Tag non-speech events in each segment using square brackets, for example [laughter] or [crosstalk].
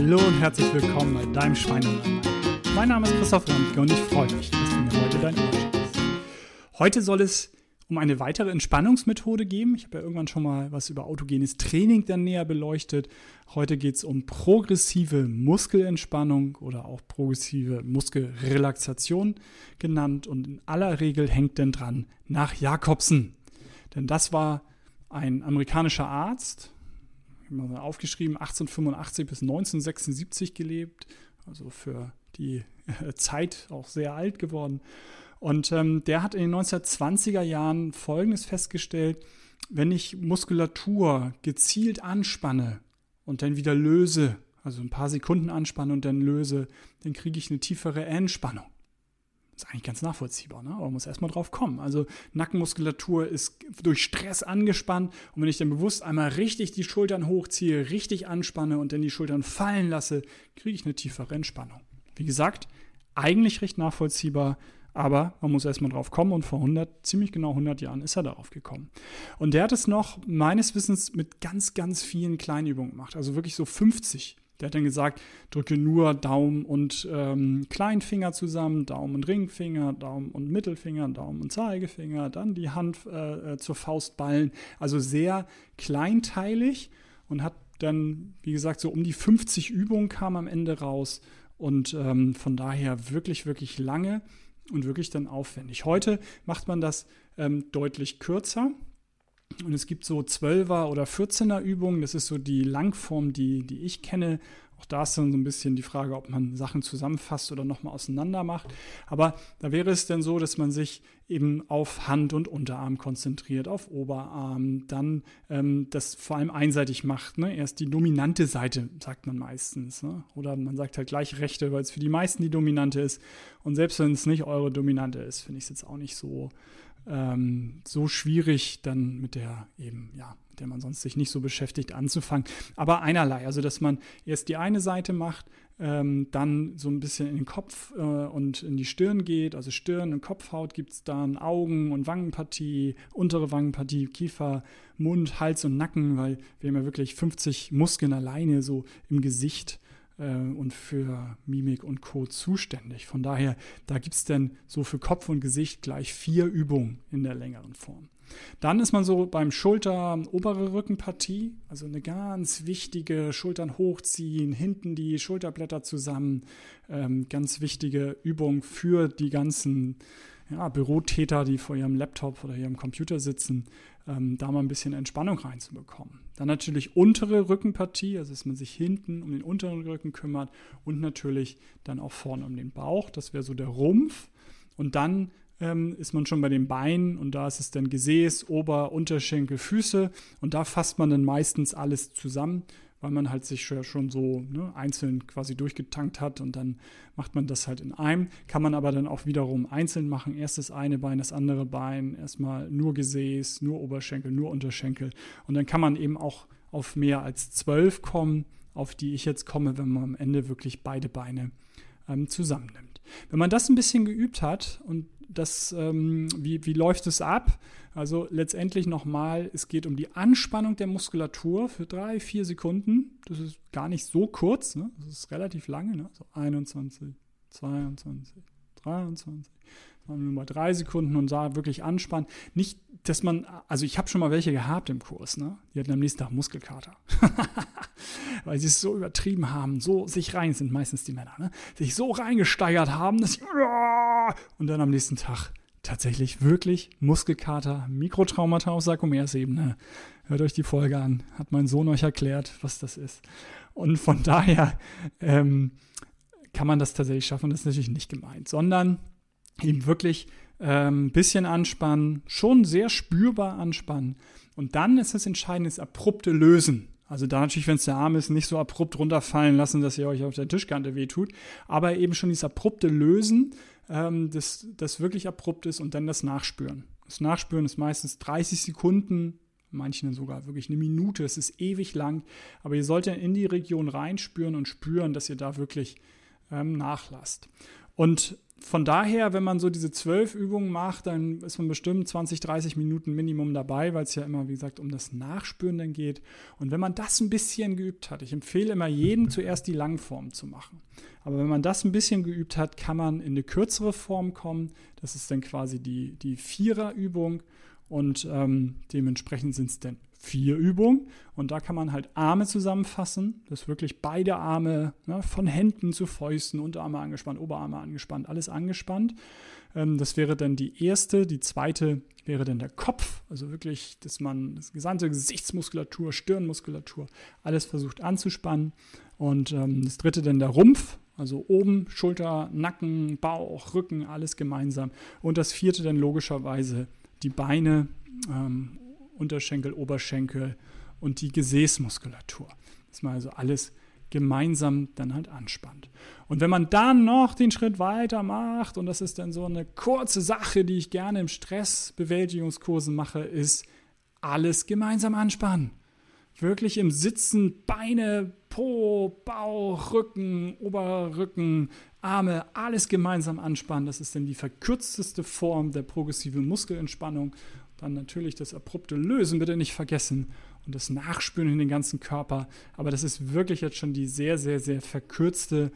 Hallo und herzlich willkommen bei deinem Schweinemann. Mein Name ist Christoph Ramke und ich freue mich, dass du mir heute dein Ohr schenkst. Heute soll es um eine weitere Entspannungsmethode gehen. Ich habe ja irgendwann schon mal was über autogenes Training dann näher beleuchtet. Heute geht es um progressive Muskelentspannung oder auch progressive Muskelrelaxation genannt. Und in aller Regel hängt denn dran nach Jakobsen. Denn das war ein amerikanischer Arzt, habe mal aufgeschrieben, 1885 bis 1976 gelebt, also für die Zeit auch sehr alt geworden. Und ähm, der hat in den 1920er Jahren Folgendes festgestellt, wenn ich Muskulatur gezielt anspanne und dann wieder löse, also ein paar Sekunden anspanne und dann löse, dann kriege ich eine tiefere Entspannung. Ist eigentlich ganz nachvollziehbar, ne? aber man muss erstmal drauf kommen. Also Nackenmuskulatur ist durch Stress angespannt und wenn ich dann bewusst einmal richtig die Schultern hochziehe, richtig anspanne und dann die Schultern fallen lasse, kriege ich eine tiefere Entspannung. Wie gesagt, eigentlich recht nachvollziehbar, aber man muss erstmal drauf kommen und vor 100, ziemlich genau 100 Jahren ist er darauf gekommen. Und der hat es noch meines Wissens mit ganz, ganz vielen Kleinübungen gemacht. Also wirklich so 50 der hat dann gesagt, drücke nur Daumen und ähm, Kleinfinger zusammen, Daumen und Ringfinger, Daumen und Mittelfinger, Daumen und Zeigefinger, dann die Hand äh, äh, zur Faust ballen. Also sehr kleinteilig und hat dann, wie gesagt, so um die 50 Übungen kam am Ende raus und ähm, von daher wirklich, wirklich lange und wirklich dann aufwendig. Heute macht man das ähm, deutlich kürzer. Und es gibt so 12er oder 14er Übungen. Das ist so die Langform, die, die ich kenne. Auch da ist dann so ein bisschen die Frage, ob man Sachen zusammenfasst oder nochmal auseinander macht. Aber da wäre es dann so, dass man sich eben auf Hand und Unterarm konzentriert, auf Oberarm, dann ähm, das vor allem einseitig macht. Ne? Erst die dominante Seite, sagt man meistens. Ne? Oder man sagt halt gleich rechte, weil es für die meisten die dominante ist. Und selbst wenn es nicht eure dominante ist, finde ich es jetzt auch nicht so ähm, so schwierig, dann mit der eben, ja, der man sonst sich nicht so beschäftigt, anzufangen. Aber einerlei, also dass man erst die eine Seite macht, ähm, dann so ein bisschen in den Kopf äh, und in die Stirn geht, also Stirn und Kopfhaut gibt es dann, Augen und Wangenpartie, untere Wangenpartie, Kiefer, Mund, Hals und Nacken, weil wir haben ja wirklich 50 Muskeln alleine so im Gesicht und für Mimik und Co. zuständig. Von daher, da gibt es dann so für Kopf und Gesicht gleich vier Übungen in der längeren Form. Dann ist man so beim Schulter, obere Rückenpartie, also eine ganz wichtige Schultern hochziehen, hinten die Schulterblätter zusammen. Ähm, ganz wichtige Übung für die ganzen ja, Bürotäter, die vor ihrem Laptop oder ihrem Computer sitzen, ähm, da mal ein bisschen Entspannung reinzubekommen. Dann natürlich untere Rückenpartie, also dass man sich hinten um den unteren Rücken kümmert und natürlich dann auch vorne um den Bauch. Das wäre so der Rumpf. Und dann ähm, ist man schon bei den Beinen und da ist es dann Gesäß, Ober-, Unterschenkel, Füße und da fasst man dann meistens alles zusammen weil man halt sich schon so ne, einzeln quasi durchgetankt hat und dann macht man das halt in einem. Kann man aber dann auch wiederum einzeln machen. Erst das eine Bein, das andere Bein, erstmal nur Gesäß, nur Oberschenkel, nur Unterschenkel. Und dann kann man eben auch auf mehr als zwölf kommen, auf die ich jetzt komme, wenn man am Ende wirklich beide Beine ähm, zusammennimmt. Wenn man das ein bisschen geübt hat und das, ähm, wie, wie läuft es ab? Also letztendlich nochmal, es geht um die Anspannung der Muskulatur für drei, vier Sekunden. Das ist gar nicht so kurz, ne? das ist relativ lange, ne? so 21, 22, 23, nur mal drei Sekunden und da wirklich anspannen. Nicht, dass man, also ich habe schon mal welche gehabt im Kurs, ne? Die hatten am nächsten Tag Muskelkater. [laughs] Weil sie es so übertrieben haben, so sich rein sind meistens die Männer, ne? Sich so reingesteigert haben, dass sie, und dann am nächsten Tag tatsächlich wirklich Muskelkater, Mikrotraumata auf Sarkomersebene. Hört euch die Folge an, hat mein Sohn euch erklärt, was das ist. Und von daher ähm, kann man das tatsächlich schaffen. Das ist natürlich nicht gemeint, sondern eben wirklich ein ähm, bisschen anspannen, schon sehr spürbar anspannen. Und dann ist das Entscheidende das abrupte Lösen. Also da natürlich, wenn es der Arm ist, nicht so abrupt runterfallen lassen, dass ihr euch auf der Tischkante wehtut, aber eben schon dieses abrupte Lösen, ähm, das, das wirklich abrupt ist und dann das Nachspüren. Das Nachspüren ist meistens 30 Sekunden, manchen sogar wirklich eine Minute, es ist ewig lang, aber ihr solltet in die Region reinspüren und spüren, dass ihr da wirklich ähm, nachlasst. Und von daher, wenn man so diese zwölf Übungen macht, dann ist man bestimmt 20, 30 Minuten Minimum dabei, weil es ja immer, wie gesagt, um das Nachspüren dann geht. Und wenn man das ein bisschen geübt hat, ich empfehle immer jedem zuerst die Langform zu machen. Aber wenn man das ein bisschen geübt hat, kann man in eine kürzere Form kommen. Das ist dann quasi die, die Viererübung. Und ähm, dementsprechend sind es dann vier Übungen. Und da kann man halt Arme zusammenfassen, dass wirklich beide Arme ne, von Händen zu Fäusten, Unterarme angespannt, Oberarme angespannt, alles angespannt. Ähm, das wäre dann die erste. Die zweite wäre dann der Kopf, also wirklich, dass man das gesamte Gesichtsmuskulatur, Stirnmuskulatur, alles versucht anzuspannen. Und ähm, das dritte dann der Rumpf, also oben, Schulter, Nacken, Bauch, Rücken, alles gemeinsam. Und das vierte dann logischerweise die Beine, ähm, Unterschenkel, Oberschenkel und die Gesäßmuskulatur. Dass man also alles gemeinsam dann halt anspannt. Und wenn man dann noch den Schritt weiter macht, und das ist dann so eine kurze Sache, die ich gerne im Stressbewältigungskursen mache, ist alles gemeinsam anspannen. Wirklich im Sitzen, Beine, Po, Bauch, Rücken, Oberrücken, Arme, alles gemeinsam anspannen. Das ist dann die verkürzteste Form der progressiven Muskelentspannung. Dann natürlich das abrupte Lösen bitte nicht vergessen und das Nachspüren in den ganzen Körper. Aber das ist wirklich jetzt schon die sehr, sehr, sehr verkürzte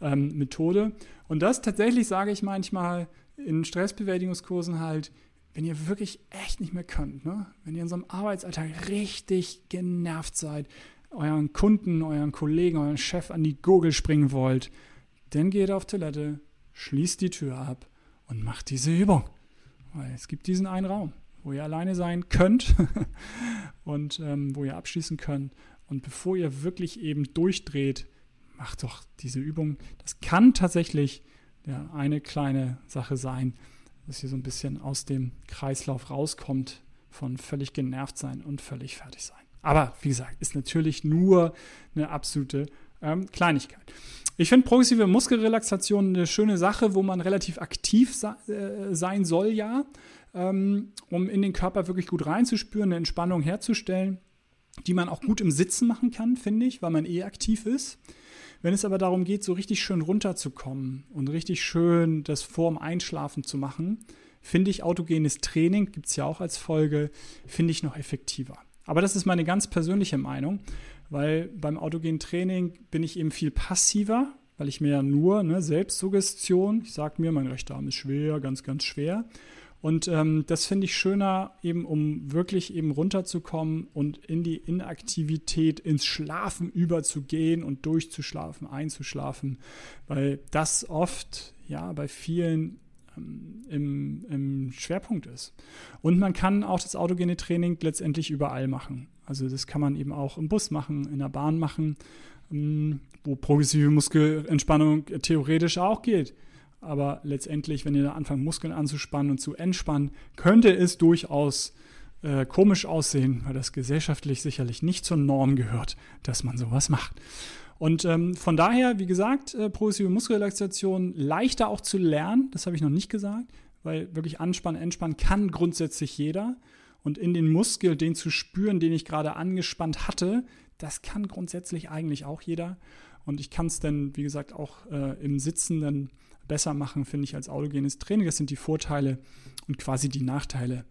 ähm, Methode. Und das tatsächlich sage ich manchmal in Stressbewältigungskursen halt, wenn ihr wirklich echt nicht mehr könnt, ne? wenn ihr in so einem Arbeitsalltag richtig genervt seid, euren Kunden, euren Kollegen, euren Chef an die Gurgel springen wollt, dann geht auf Toilette, schließt die Tür ab und macht diese Übung. Weil es gibt diesen einen Raum wo ihr alleine sein könnt [laughs] und ähm, wo ihr abschließen könnt. Und bevor ihr wirklich eben durchdreht, macht doch diese Übung. Das kann tatsächlich ja, eine kleine Sache sein, dass ihr so ein bisschen aus dem Kreislauf rauskommt von völlig genervt sein und völlig fertig sein. Aber wie gesagt, ist natürlich nur eine absolute ähm, Kleinigkeit. Ich finde progressive Muskelrelaxation eine schöne Sache, wo man relativ aktiv äh, sein soll, ja ähm, um in den Körper wirklich gut reinzuspüren, eine Entspannung herzustellen, die man auch gut im Sitzen machen kann, finde ich, weil man eh aktiv ist. Wenn es aber darum geht, so richtig schön runterzukommen und richtig schön das vorm Einschlafen zu machen, finde ich autogenes Training, gibt es ja auch als Folge, finde ich noch effektiver. Aber das ist meine ganz persönliche Meinung, weil beim autogenen Training bin ich eben viel passiver, weil ich mir ja nur ne, Selbstsuggestion, ich sage mir, mein rechter Arm ist schwer, ganz, ganz schwer. Und ähm, das finde ich schöner, eben um wirklich eben runterzukommen und in die Inaktivität, ins Schlafen überzugehen und durchzuschlafen, einzuschlafen, weil das oft ja bei vielen ähm, im, im Schwerpunkt ist. Und man kann auch das autogene Training letztendlich überall machen. Also das kann man eben auch im Bus machen, in der Bahn machen, ähm, wo progressive Muskelentspannung theoretisch auch geht. Aber letztendlich, wenn ihr da anfangt, Muskeln anzuspannen und zu entspannen, könnte es durchaus äh, komisch aussehen, weil das gesellschaftlich sicherlich nicht zur Norm gehört, dass man sowas macht. Und ähm, von daher, wie gesagt, äh, progressive Muskelrelaxation leichter auch zu lernen, das habe ich noch nicht gesagt, weil wirklich anspannen, entspannen kann grundsätzlich jeder. Und in den Muskel, den zu spüren, den ich gerade angespannt hatte, das kann grundsätzlich eigentlich auch jeder. Und ich kann es dann, wie gesagt, auch äh, im Sitzen dann besser machen, finde ich, als autogenes Training. Das sind die Vorteile und quasi die Nachteile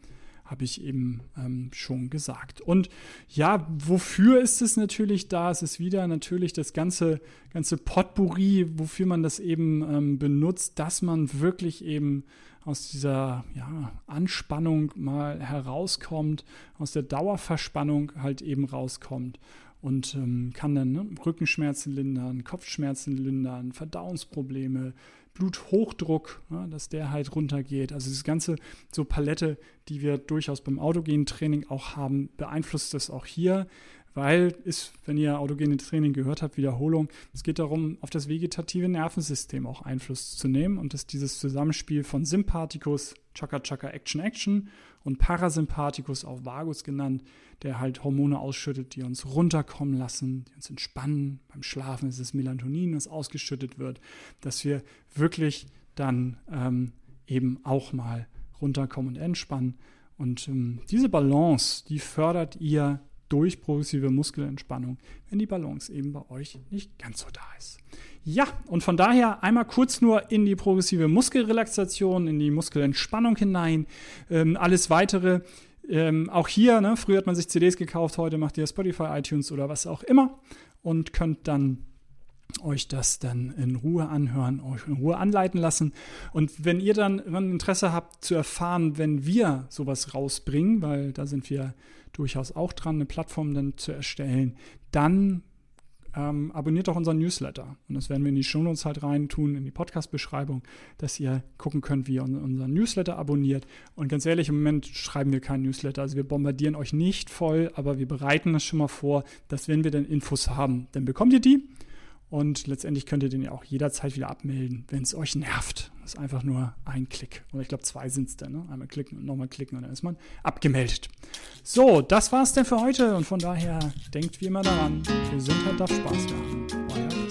habe ich eben ähm, schon gesagt. Und ja, wofür ist es natürlich da? Es ist wieder natürlich das ganze, ganze Potpourri, wofür man das eben ähm, benutzt, dass man wirklich eben aus dieser ja, Anspannung mal herauskommt, aus der Dauerverspannung halt eben rauskommt und ähm, kann dann ne, Rückenschmerzen lindern, Kopfschmerzen lindern, Verdauungsprobleme, Bluthochdruck, ja, dass der halt runtergeht. Also das ganze so Palette, die wir durchaus beim autogenen Training auch haben, beeinflusst das auch hier, weil ist, wenn ihr autogene Training gehört habt, Wiederholung, es geht darum, auf das vegetative Nervensystem auch Einfluss zu nehmen und dass dieses Zusammenspiel von Sympathikus, Chaka Chaka Action Action und Parasympathikus, auch Vagus genannt, der halt Hormone ausschüttet, die uns runterkommen lassen, die uns entspannen. Beim Schlafen ist es Melatonin, das ausgeschüttet wird, dass wir wirklich dann ähm, eben auch mal runterkommen und entspannen. Und ähm, diese Balance, die fördert ihr durch progressive Muskelentspannung, wenn die Balance eben bei euch nicht ganz so da ist. Ja, und von daher einmal kurz nur in die progressive Muskelrelaxation, in die Muskelentspannung hinein. Ähm, alles weitere, ähm, auch hier, ne, früher hat man sich CDs gekauft, heute macht ihr Spotify, iTunes oder was auch immer und könnt dann euch das dann in Ruhe anhören, euch in Ruhe anleiten lassen. Und wenn ihr dann Interesse habt zu erfahren, wenn wir sowas rausbringen, weil da sind wir durchaus auch dran, eine Plattform dann zu erstellen, dann ähm, abonniert doch unseren Newsletter. Und das werden wir in die Shownotes halt rein tun, in die Podcast-Beschreibung, dass ihr gucken könnt, wie ihr unseren Newsletter abonniert. Und ganz ehrlich, im Moment schreiben wir keinen Newsletter. Also wir bombardieren euch nicht voll, aber wir bereiten das schon mal vor, dass wenn wir dann Infos haben, dann bekommt ihr die. Und letztendlich könnt ihr den ja auch jederzeit wieder abmelden, wenn es euch nervt. Das ist einfach nur ein Klick. Oder ich glaube, zwei sind es dann. Ne? Einmal klicken und nochmal klicken und dann ist man abgemeldet. So, das war es denn für heute. Und von daher denkt wie immer daran, Gesundheit darf Spaß machen. Euer